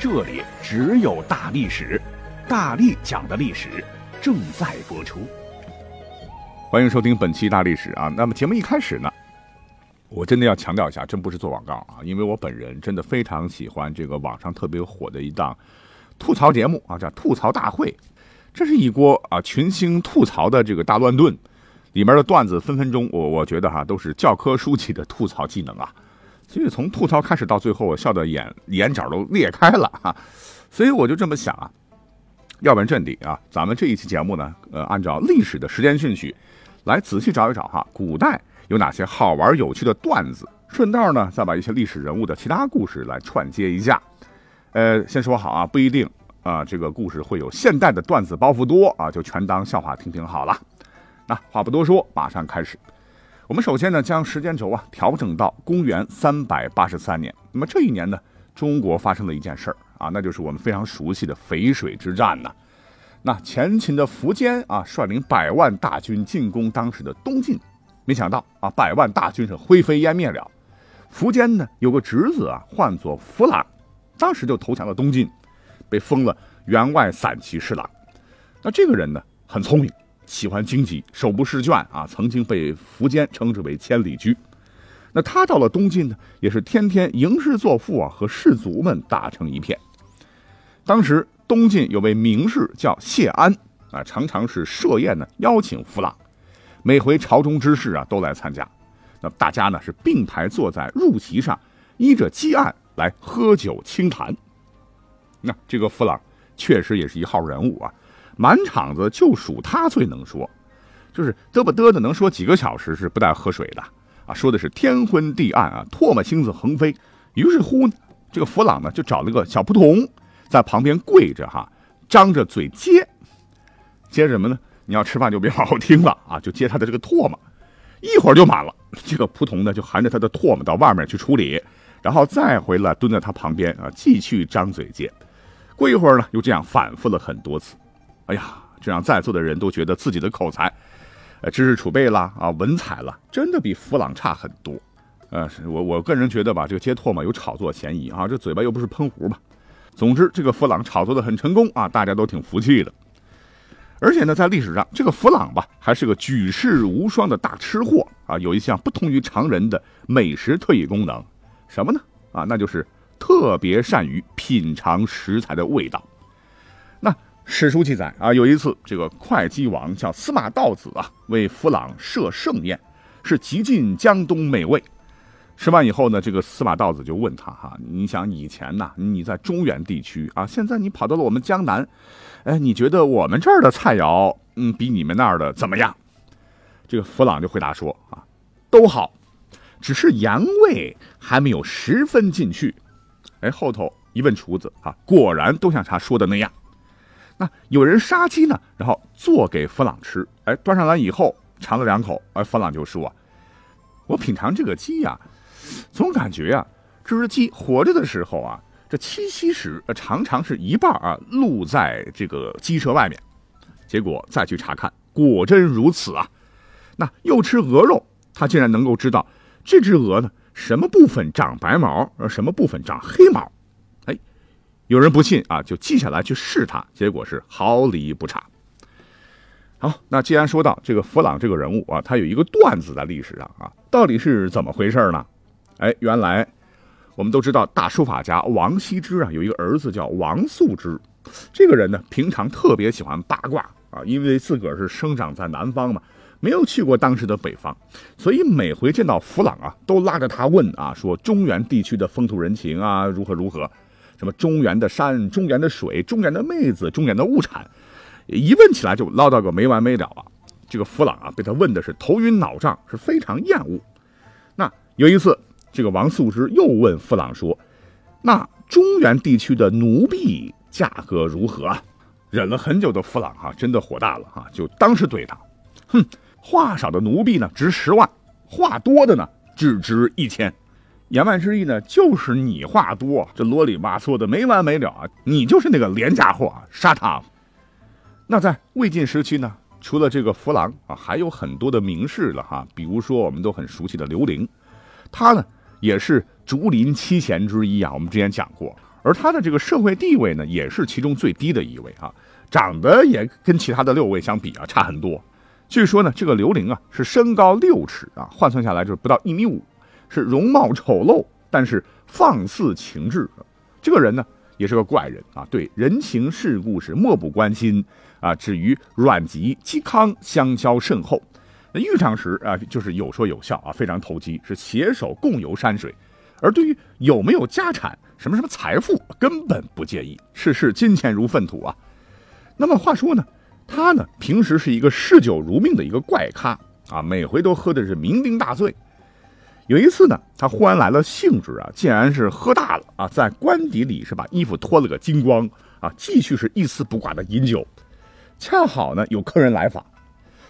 这里只有大历史，大力讲的历史正在播出。欢迎收听本期大历史啊！那么节目一开始呢，我真的要强调一下，真不是做广告啊，因为我本人真的非常喜欢这个网上特别火的一档吐槽节目啊，叫《吐槽大会》，这是一锅啊群星吐槽的这个大乱炖，里面的段子分分钟，我我觉得哈都是教科书级的吐槽技能啊。所以从吐槽开始到最后，我笑的眼眼角都裂开了哈，所以我就这么想啊，要不然阵地啊，咱们这一期节目呢，呃，按照历史的时间顺序，来仔细找一找哈，古代有哪些好玩有趣的段子，顺道呢，再把一些历史人物的其他故事来串接一下。呃，先说好啊，不一定啊，这个故事会有现代的段子包袱多啊，就全当笑话听听好了。那话不多说，马上开始。我们首先呢，将时间轴啊调整到公元三百八十三年。那么这一年呢，中国发生了一件事儿啊，那就是我们非常熟悉的淝水之战呢。那前秦的苻坚啊，率领百万大军进攻当时的东晋，没想到啊，百万大军是灰飞烟灭了。苻坚呢，有个侄子啊，唤作弗朗，当时就投降了东晋，被封了员外散骑侍郎。那这个人呢，很聪明。喜欢经济，手不释卷啊，曾经被苻坚称之为千里驹。那他到了东晋呢，也是天天吟诗作赋啊，和士族们打成一片。当时东晋有位名士叫谢安啊，常常是设宴呢邀请弗朗，每回朝中之事啊都来参加。那大家呢是并排坐在入席上，依着基案来喝酒清谈。那这个弗朗确实也是一号人物啊。满场子就数他最能说，就是嘚吧嘚的能说几个小时是不带喝水的啊！说的是天昏地暗啊，唾沫星子横飞。于是乎呢，这个弗朗呢就找了个小仆童在旁边跪着哈，张着嘴接，接什么呢？你要吃饭就别好好听了啊，就接他的这个唾沫，一会儿就满了。这个仆童呢就含着他的唾沫到外面去处理，然后再回来蹲在他旁边啊，继续张嘴接。过一会儿呢，又这样反复了很多次。哎呀，这让在座的人都觉得自己的口才、呃知识储备啦啊文采了，真的比弗朗差很多。呃，我我个人觉得吧，这个接唾沫有炒作嫌疑啊，这嘴巴又不是喷壶嘛。总之，这个弗朗炒作的很成功啊，大家都挺服气的。而且呢，在历史上，这个弗朗吧，还是个举世无双的大吃货啊，有一项不同于常人的美食特异功能，什么呢？啊，那就是特别善于品尝食材的味道。史书记载啊，有一次这个会稽王叫司马道子啊，为弗朗设盛宴，是极尽江东美味。吃完以后呢，这个司马道子就问他哈，你想以前呐，你在中原地区啊，现在你跑到了我们江南，哎，你觉得我们这儿的菜肴，嗯，比你们那儿的怎么样？这个弗朗就回答说啊，都好，只是盐味还没有十分进去。哎，后头一问厨子啊，果然都像他说的那样。那有人杀鸡呢，然后做给弗朗吃。哎，端上来以后尝了两口，哎，弗朗就说：“我品尝这个鸡呀，总感觉呀，这只鸡活着的时候啊，这栖息时常常是一半啊露在这个鸡舍外面。结果再去查看，果真如此啊。那又吃鹅肉，他竟然能够知道这只鹅呢什么部分长白毛，而什么部分长黑毛。”有人不信啊，就记下来去试他，结果是毫厘不差。好，那既然说到这个弗朗这个人物啊，他有一个段子在历史上啊，到底是怎么回事呢？哎，原来我们都知道大书法家王羲之啊，有一个儿子叫王素之，这个人呢，平常特别喜欢八卦啊，因为自个儿是生长在南方嘛，没有去过当时的北方，所以每回见到弗朗啊，都拉着他问啊，说中原地区的风土人情啊，如何如何。什么中原的山、中原的水、中原的妹子、中原的物产，一问起来就唠叨个没完没了啊！这个弗朗啊，被他问的是头晕脑胀，是非常厌恶。那有一次，这个王素之又问弗朗说：“那中原地区的奴婢价格如何啊？忍了很久的弗朗哈，真的火大了哈，就当时怼他，哼，话少的奴婢呢值十万，话多的呢只值一千。言外之意呢，就是你话多，这啰里吧嗦的没完没了啊！你就是那个廉价货，杀他！那在魏晋时期呢，除了这个弗朗啊，还有很多的名士了哈，比如说我们都很熟悉的刘伶，他呢也是竹林七贤之一啊。我们之前讲过，而他的这个社会地位呢，也是其中最低的一位啊，长得也跟其他的六位相比啊差很多。据说呢，这个刘伶啊是身高六尺啊，换算下来就是不到一米五。是容貌丑陋，但是放肆情志。这个人呢，也是个怪人啊，对人情世故是漠不关心啊，只与阮籍、嵇康相交甚厚。那遇上时啊，就是有说有笑啊，非常投机，是携手共游山水。而对于有没有家产、什么什么财富，根本不介意，事事金钱如粪土啊。那么话说呢，他呢，平时是一个嗜酒如命的一个怪咖啊，每回都喝的是酩酊大醉。有一次呢，他忽然来了兴致啊，竟然是喝大了啊，在官邸里是把衣服脱了个精光啊，继续是一丝不挂的饮酒。恰好呢有客人来访，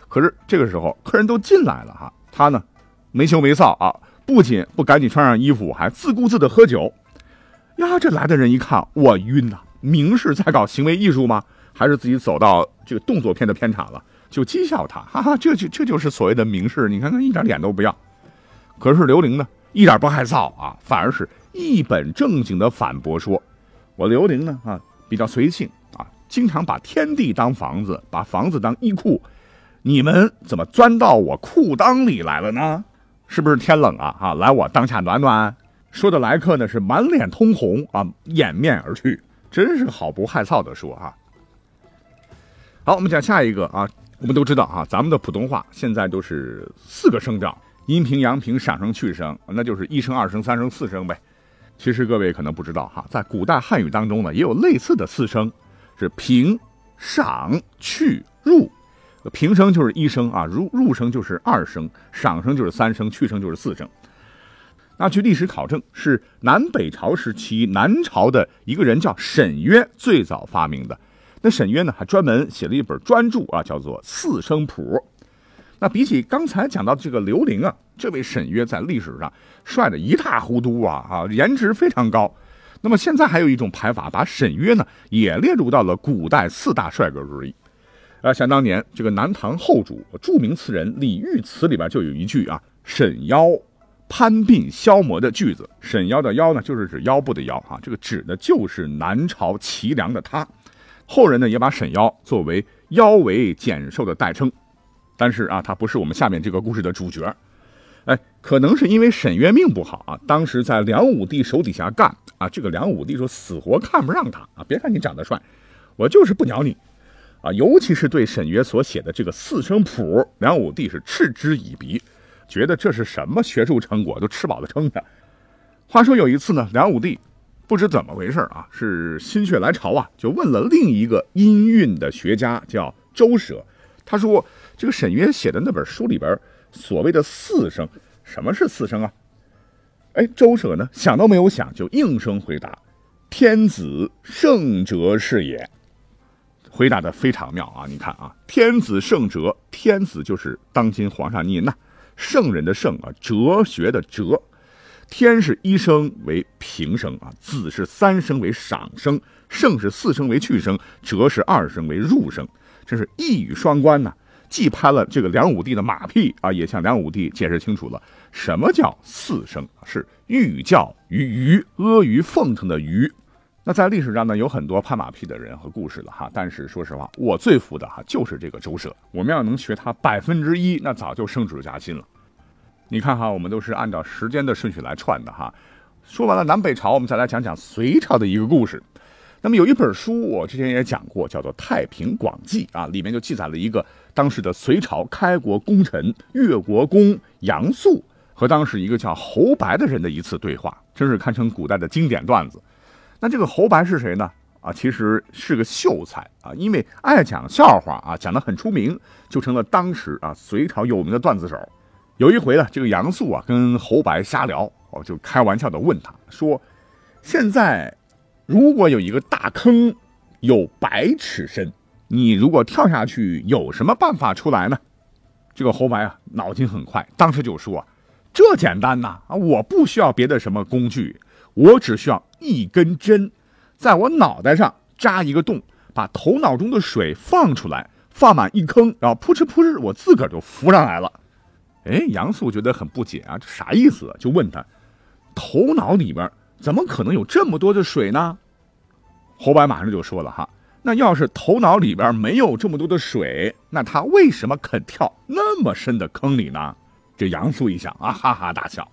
可是这个时候客人都进来了哈，他呢没羞没臊啊，不仅不赶紧穿上衣服，还自顾自的喝酒。呀，这来的人一看，我晕呐，明是在搞行为艺术吗？还是自己走到这个动作片的片场了？就讥笑他，哈哈，这就这就是所谓的名士，你看看一点脸都不要。可是刘玲呢，一点不害臊啊，反而是一本正经的反驳说：“我刘玲呢，啊，比较随性啊，经常把天地当房子，把房子当衣裤。你们怎么钻到我裤裆里来了呢？是不是天冷啊？啊，来我当下暖暖。”说的来客呢是满脸通红啊，掩面而去，真是好不害臊的说啊。好，我们讲下一个啊，我们都知道啊，咱们的普通话现在都是四个声调。阴平、阳平、上声、去声，那就是一声、二声、三声、四声呗。其实各位可能不知道哈，在古代汉语当中呢，也有类似的四声，是平、上、去、入。平声就是一声啊，入入声就是二声，上声就是三声，去声就是四声。那据历史考证，是南北朝时期南朝的一个人叫沈约最早发明的。那沈约呢，还专门写了一本专著啊，叫做《四声谱》。那比起刚才讲到这个刘伶啊，这位沈约在历史上帅得一塌糊涂啊啊，颜值非常高。那么现在还有一种排法，把沈约呢也列入到了古代四大帅哥之一。啊，想当年这个南唐后主著名词人李煜词里边就有一句啊“沈腰攀鬓消磨”的句子。沈腰的腰呢，就是指腰部的腰啊，这个指的就是南朝齐梁的他。后人呢也把沈腰作为腰围减瘦的代称。但是啊，他不是我们下面这个故事的主角，哎，可能是因为沈约命不好啊，当时在梁武帝手底下干啊，这个梁武帝说死活看不上他啊，别看你长得帅，我就是不鸟你啊，尤其是对沈约所写的这个四声谱，梁武帝是嗤之以鼻，觉得这是什么学术成果，都吃饱了撑的。话说有一次呢，梁武帝不知怎么回事啊，是心血来潮啊，就问了另一个音韵的学家，叫周舍。他说：“这个沈约写的那本书里边，所谓的四声，什么是四声啊？”哎，周舍呢想都没有想，就应声回答：“天子圣哲是也。”回答的非常妙啊！你看啊，“天子圣哲”，天子就是当今皇上您呐，圣人的圣啊，哲学的哲，天是一声为平声啊，子是三声为上声，圣是四声为去声，哲是二声为入声。真是一语双关呐，既拍了这个梁武帝的马屁啊，也向梁武帝解释清楚了什么叫四声，是寓教于鱼，阿谀奉承的鱼。那在历史上呢，有很多拍马屁的人和故事了哈，但是说实话，我最服的哈就是这个周舍。我们要能学他百分之一，那早就升职加薪了。你看哈，我们都是按照时间的顺序来串的哈。说完了南北朝，我们再来讲讲隋朝的一个故事。那么有一本书，我之前也讲过，叫做《太平广记》啊，里面就记载了一个当时的隋朝开国功臣越国公杨素和当时一个叫侯白的人的一次对话，真是堪称古代的经典段子。那这个侯白是谁呢？啊，其实是个秀才啊，因为爱讲笑话啊，讲得很出名，就成了当时啊隋朝有名的段子手。有一回呢，这个杨素啊跟侯白瞎聊，哦，就开玩笑的问他说：“现在。”如果有一个大坑有百尺深，你如果跳下去，有什么办法出来呢？”这个侯白啊，脑筋很快，当时就说：“这简单呐，啊，我不需要别的什么工具，我只需要一根针，在我脑袋上扎一个洞，把头脑中的水放出来，放满一坑，然后扑哧扑哧，我自个儿就浮上来了。”哎，杨素觉得很不解啊，这啥意思？就问他：“头脑里边怎么可能有这么多的水呢？”侯白马上就说了：“哈。”那要是头脑里边没有这么多的水，那他为什么肯跳那么深的坑里呢？这杨素一想啊，哈哈大笑。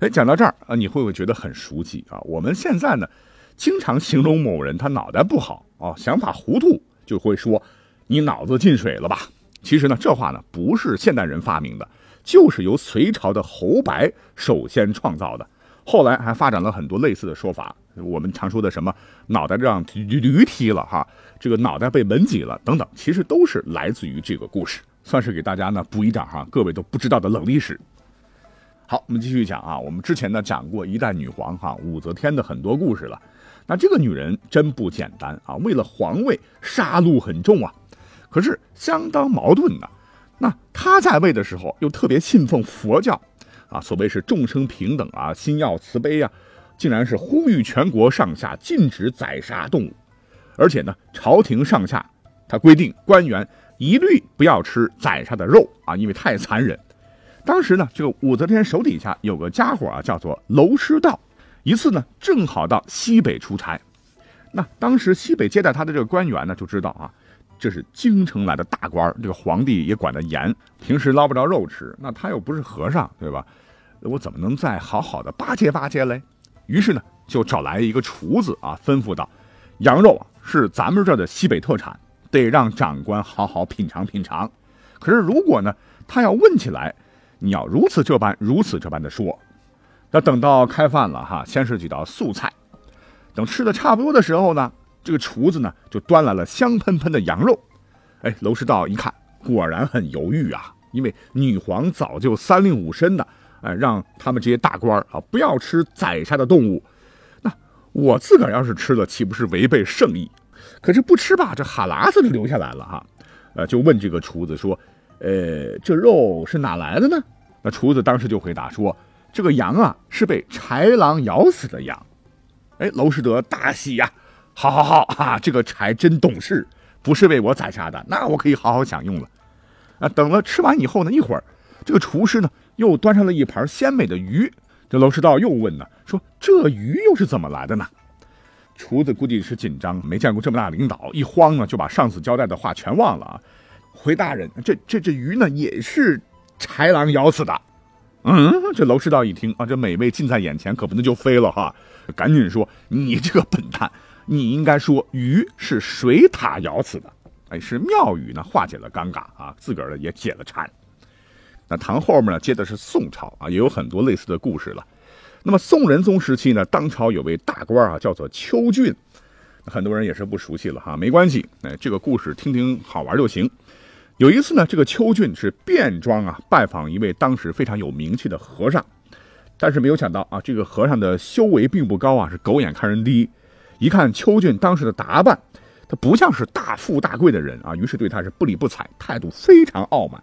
哎，讲到这儿啊，你会不会觉得很熟悉啊？我们现在呢，经常形容某人他脑袋不好啊，想法糊涂，就会说你脑子进水了吧？其实呢，这话呢不是现代人发明的，就是由隋朝的侯白首先创造的。后来还发展了很多类似的说法，我们常说的什么脑袋让驴驴踢了哈，这个脑袋被门挤了等等，其实都是来自于这个故事，算是给大家呢补一掌哈，各位都不知道的冷历史。好，我们继续讲啊，我们之前呢讲过一代女皇哈武则天的很多故事了，那这个女人真不简单啊，为了皇位杀戮很重啊，可是相当矛盾的，那她在位的时候又特别信奉佛教。啊，所谓是众生平等啊，心要慈悲呀，竟然是呼吁全国上下禁止宰杀动物，而且呢，朝廷上下他规定官员一律不要吃宰杀的肉啊，因为太残忍。当时呢，这个武则天手底下有个家伙啊，叫做娄师道，一次呢正好到西北出差，那当时西北接待他的这个官员呢，就知道啊。这是京城来的大官，这个皇帝也管得严，平时捞不着肉吃，那他又不是和尚，对吧？我怎么能再好好的巴结巴结嘞？于是呢，就找来一个厨子啊，吩咐道：“羊肉，是咱们这儿的西北特产，得让长官好好品尝品尝。可是如果呢，他要问起来，你要如此这般，如此这般的说。那等到开饭了哈，先是几道素菜，等吃的差不多的时候呢。”这个厨子呢，就端来了香喷喷的羊肉。哎，娄师道一看，果然很犹豫啊，因为女皇早就三令五申的，哎，让他们这些大官啊不要吃宰杀的动物。那我自个儿要是吃了，岂不是违背圣意？可是不吃吧，这哈喇子就流下来了哈。呃，就问这个厨子说：“呃，这肉是哪来的呢？”那厨子当时就回答说：“这个羊啊，是被豺狼咬死的羊。”哎，娄师德大喜呀。好，好，好啊！这个柴真懂事，不是为我宰杀的，那我可以好好享用了。啊，等了吃完以后呢，一会儿，这个厨师呢又端上了一盘鲜美的鱼。这娄师道又问呢，说这鱼又是怎么来的呢？厨子估计是紧张，没见过这么大领导，一慌呢就把上次交代的话全忘了啊。回大人，这这这鱼呢也是豺狼咬死的。嗯，这娄师道一听啊，这美味近在眼前，可不能就飞了哈，赶紧说你这个笨蛋。你应该说鱼是水獭咬死的，哎，是妙语呢化解了尴尬啊，自个儿也解了馋。那唐后面呢接的是宋朝啊，也有很多类似的故事了。那么宋仁宗时期呢，当朝有位大官啊，叫做邱俊，很多人也是不熟悉了哈，没关系，哎，这个故事听听好玩就行。有一次呢，这个邱俊是便装啊拜访一位当时非常有名气的和尚，但是没有想到啊，这个和尚的修为并不高啊，是狗眼看人低。一看邱俊当时的打扮，他不像是大富大贵的人啊，于是对他是不理不睬，态度非常傲慢。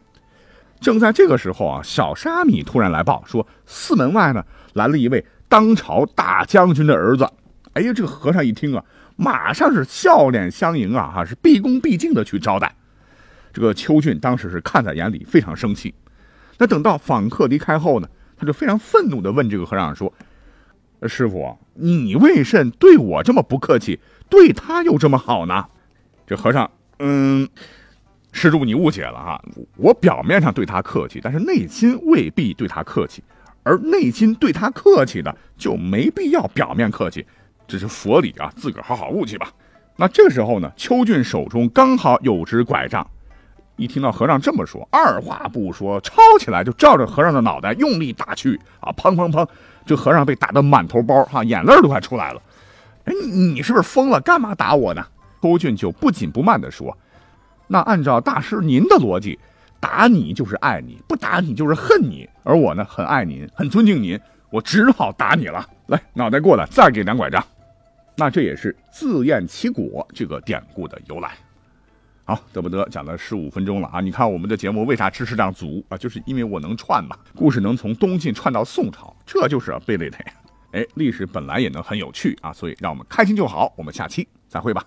正在这个时候啊，小沙弥突然来报说，寺门外呢来了一位当朝大将军的儿子。哎呀，这个和尚一听啊，马上是笑脸相迎啊，哈，是毕恭毕敬的去招待。这个邱俊当时是看在眼里，非常生气。那等到访客离开后呢，他就非常愤怒的问这个和尚说。师傅，你为甚对我这么不客气，对他又这么好呢？这和尚，嗯，施主你误解了哈，我表面上对他客气，但是内心未必对他客气，而内心对他客气的就没必要表面客气，这是佛理啊，自个儿好好悟去吧。那这时候呢，邱俊手中刚好有只拐杖，一听到和尚这么说，二话不说，抄起来就照着和尚的脑袋用力打去啊，砰砰砰。这和尚被打得满头包，哈，眼泪都快出来了。哎，你是不是疯了？干嘛打我呢？邱俊就不紧不慢地说：“那按照大师您的逻辑，打你就是爱你，不打你就是恨你。而我呢，很爱您，很尊敬您，我只好打你了。来，脑袋过来，再给两拐杖。”那这也是自验其果这个典故的由来。好，得不得讲了十五分钟了啊！你看我们的节目为啥知识量足啊？就是因为我能串嘛，故事能从东晋串到宋朝，这就是贝类的。哎，历史本来也能很有趣啊，所以让我们开心就好。我们下期再会吧。